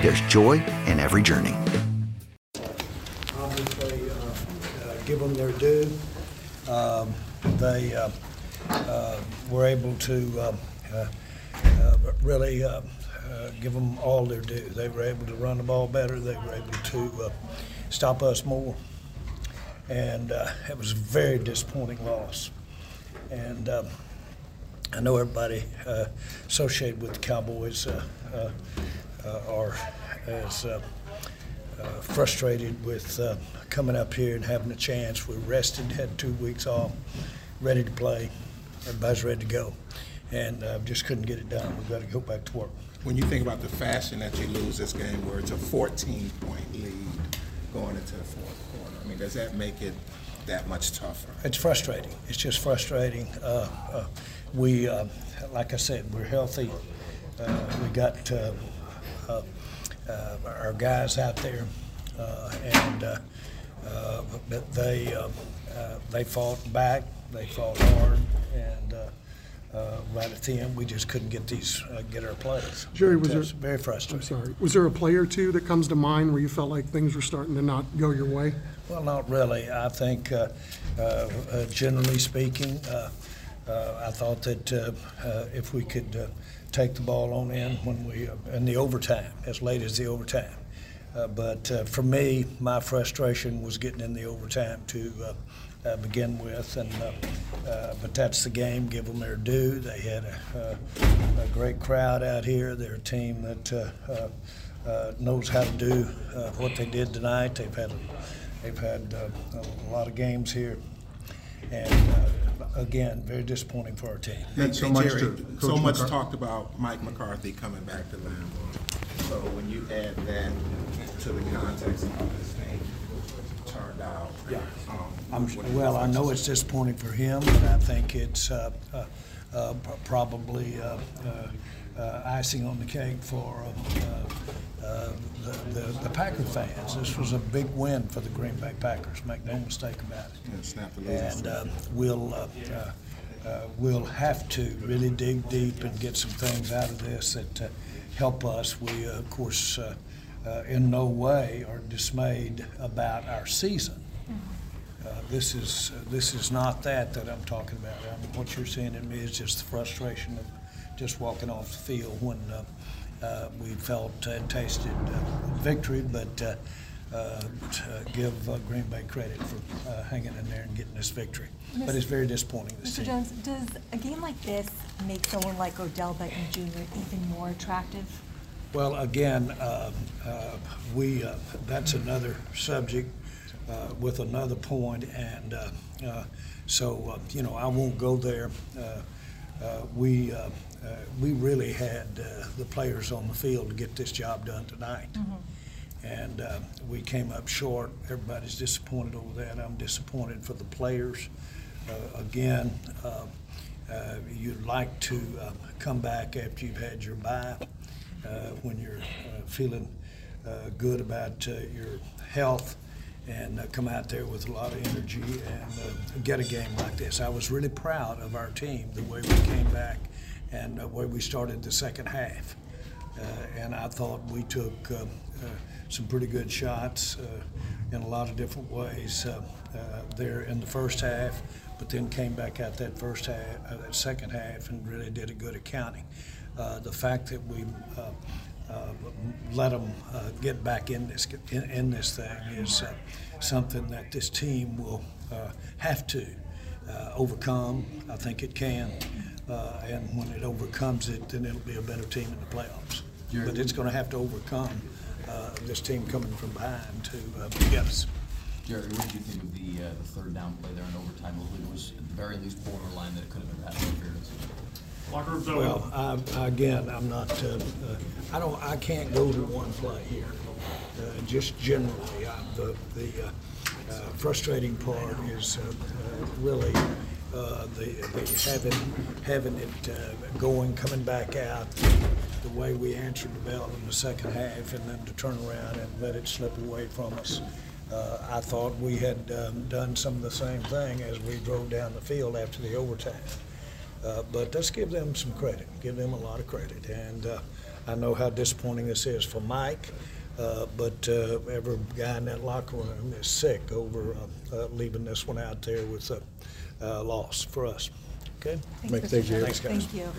there's joy in every journey. obviously uh, uh, give them their due. Um, They uh, uh, were able to uh, uh, really give them all their due. They were able to run the ball better. They were able to stop us more. And it was a very disappointing loss. And um, I know everybody associated with the Cowboys are as uh, uh, frustrated with uh, coming up here and having a chance. We rested, had two weeks off, ready to play. Everybody's ready to go, and uh, just couldn't get it done. We've got to go back to work. When you think about the fashion that you lose this game, where it's a 14-point lead going into the fourth quarter, I mean, does that make it that much tougher? It's frustrating. It's just frustrating. Uh, uh, we, uh, like I said, we're healthy. Uh, we got uh, uh, uh, our guys out there, uh, and uh, uh, but they uh, uh, they fought back. They fought hard, and uh, uh, right at the end, we just couldn't get these uh, get our plays. Jerry, was there- very I'm frustrating. sorry. Was there a play or two that comes to mind where you felt like things were starting to not go your way? Well, not really. I think, uh, uh, uh, generally speaking, uh, I thought that uh, uh, if we could uh, take the ball on in when we, uh, in the overtime, as late as the overtime. Uh, But for me, my frustration was getting in the overtime to begin with, and, but that's the game, give them their due. They had a a- a great crowd out here. They're a team that knows how to do what they did tonight. They've had, they've had a lot of games here, and again, very disappointing for our team. Hey, so hey, much Jerry, to so Coach much McCarthy. talked about Mike McCarthy coming back to Lambeau. So when you add that to the context of how this thing turned out, Yeah. um, I'm, what do you well, I know it's disappointing for him, but I think it's uh, uh, uh, probably uh, uh, uh, icing on the cake for uh, the, the the Packer fans. This was a big win for the Green Bay Packers. Make no mistake about it. Yeah, snap the losing And uh, we'll uh, uh, uh, we'll have to really dig deep and get some things out of this that uh, help us. We, uh, of course, uh, uh, in no way are dismayed about our season. Uh, This is, this is not that that I'm talking about. I mean, What you're seeing in me is just the frustration of just walking off the field when uh, uh, we felt and tasted uh, victory, but uh, uh, give uh, Green Bay credit for uh, hanging in there and getting this victory. But it's very disappointing, this Mr. team. Jones, does a game like this make someone like Odell Beckham Jr. even more attractive? Well, again, um, uh, we, uh, that's another subject uh, with another point, and uh, uh, so, uh, you know, I won't go there. Uh, We, uh, uh, we really had uh, the players on the field to get this job done tonight. And uh, we came up short. Everybody's disappointed over that. I'm disappointed for the players. Uh, Again, uh, uh, you'd like to uh, come back after you've had your bye, uh, when you're uh, feeling uh, good about uh, your health, and uh, come out there with a lot of energy and uh, get a game like this. I was really proud of our team, the way we came back and the way we started the second half. Uh, and I thought we took uh, uh, some pretty good shots uh, in a lot of different ways uh, uh, there in the first half, but then came back out that first half, uh, that second half, and really did a good accounting. Uh, the fact that we uh, uh, let them get back in this, in, in this thing is uh, something that this team will uh, have to uh, overcome. I think it can. Uh, and when it overcomes it, then it'll be a better team in the playoffs. But it's going to have to overcome uh, this team coming from behind to uh, get us. Jerry, what did you think of the, uh, the third down play there in overtime? It was at the very least borderline that it could have been pass interference. Locker room's over. Well, I, I- again, I'm not, uh, uh, I don't, I can't go to one play here. Uh, Just generally, uh, the, the uh, uh, frustrating part is really the, the having, having it going, coming back out, the way we answered the bell in the second half, and then to turn around and let it slip away from us. Uh, I thought we had um, done some of the same thing as we drove down the field after the overtime. Uh, But let's give them some credit, give them a lot of credit. And uh, I know how disappointing this is for Mike, uh, but uh, every guy in that locker room is sick over uh, uh, leaving this one out there with a uh, loss for us. Okay? Thanks, Mr. Chairman. Thanks, guys. Thank you.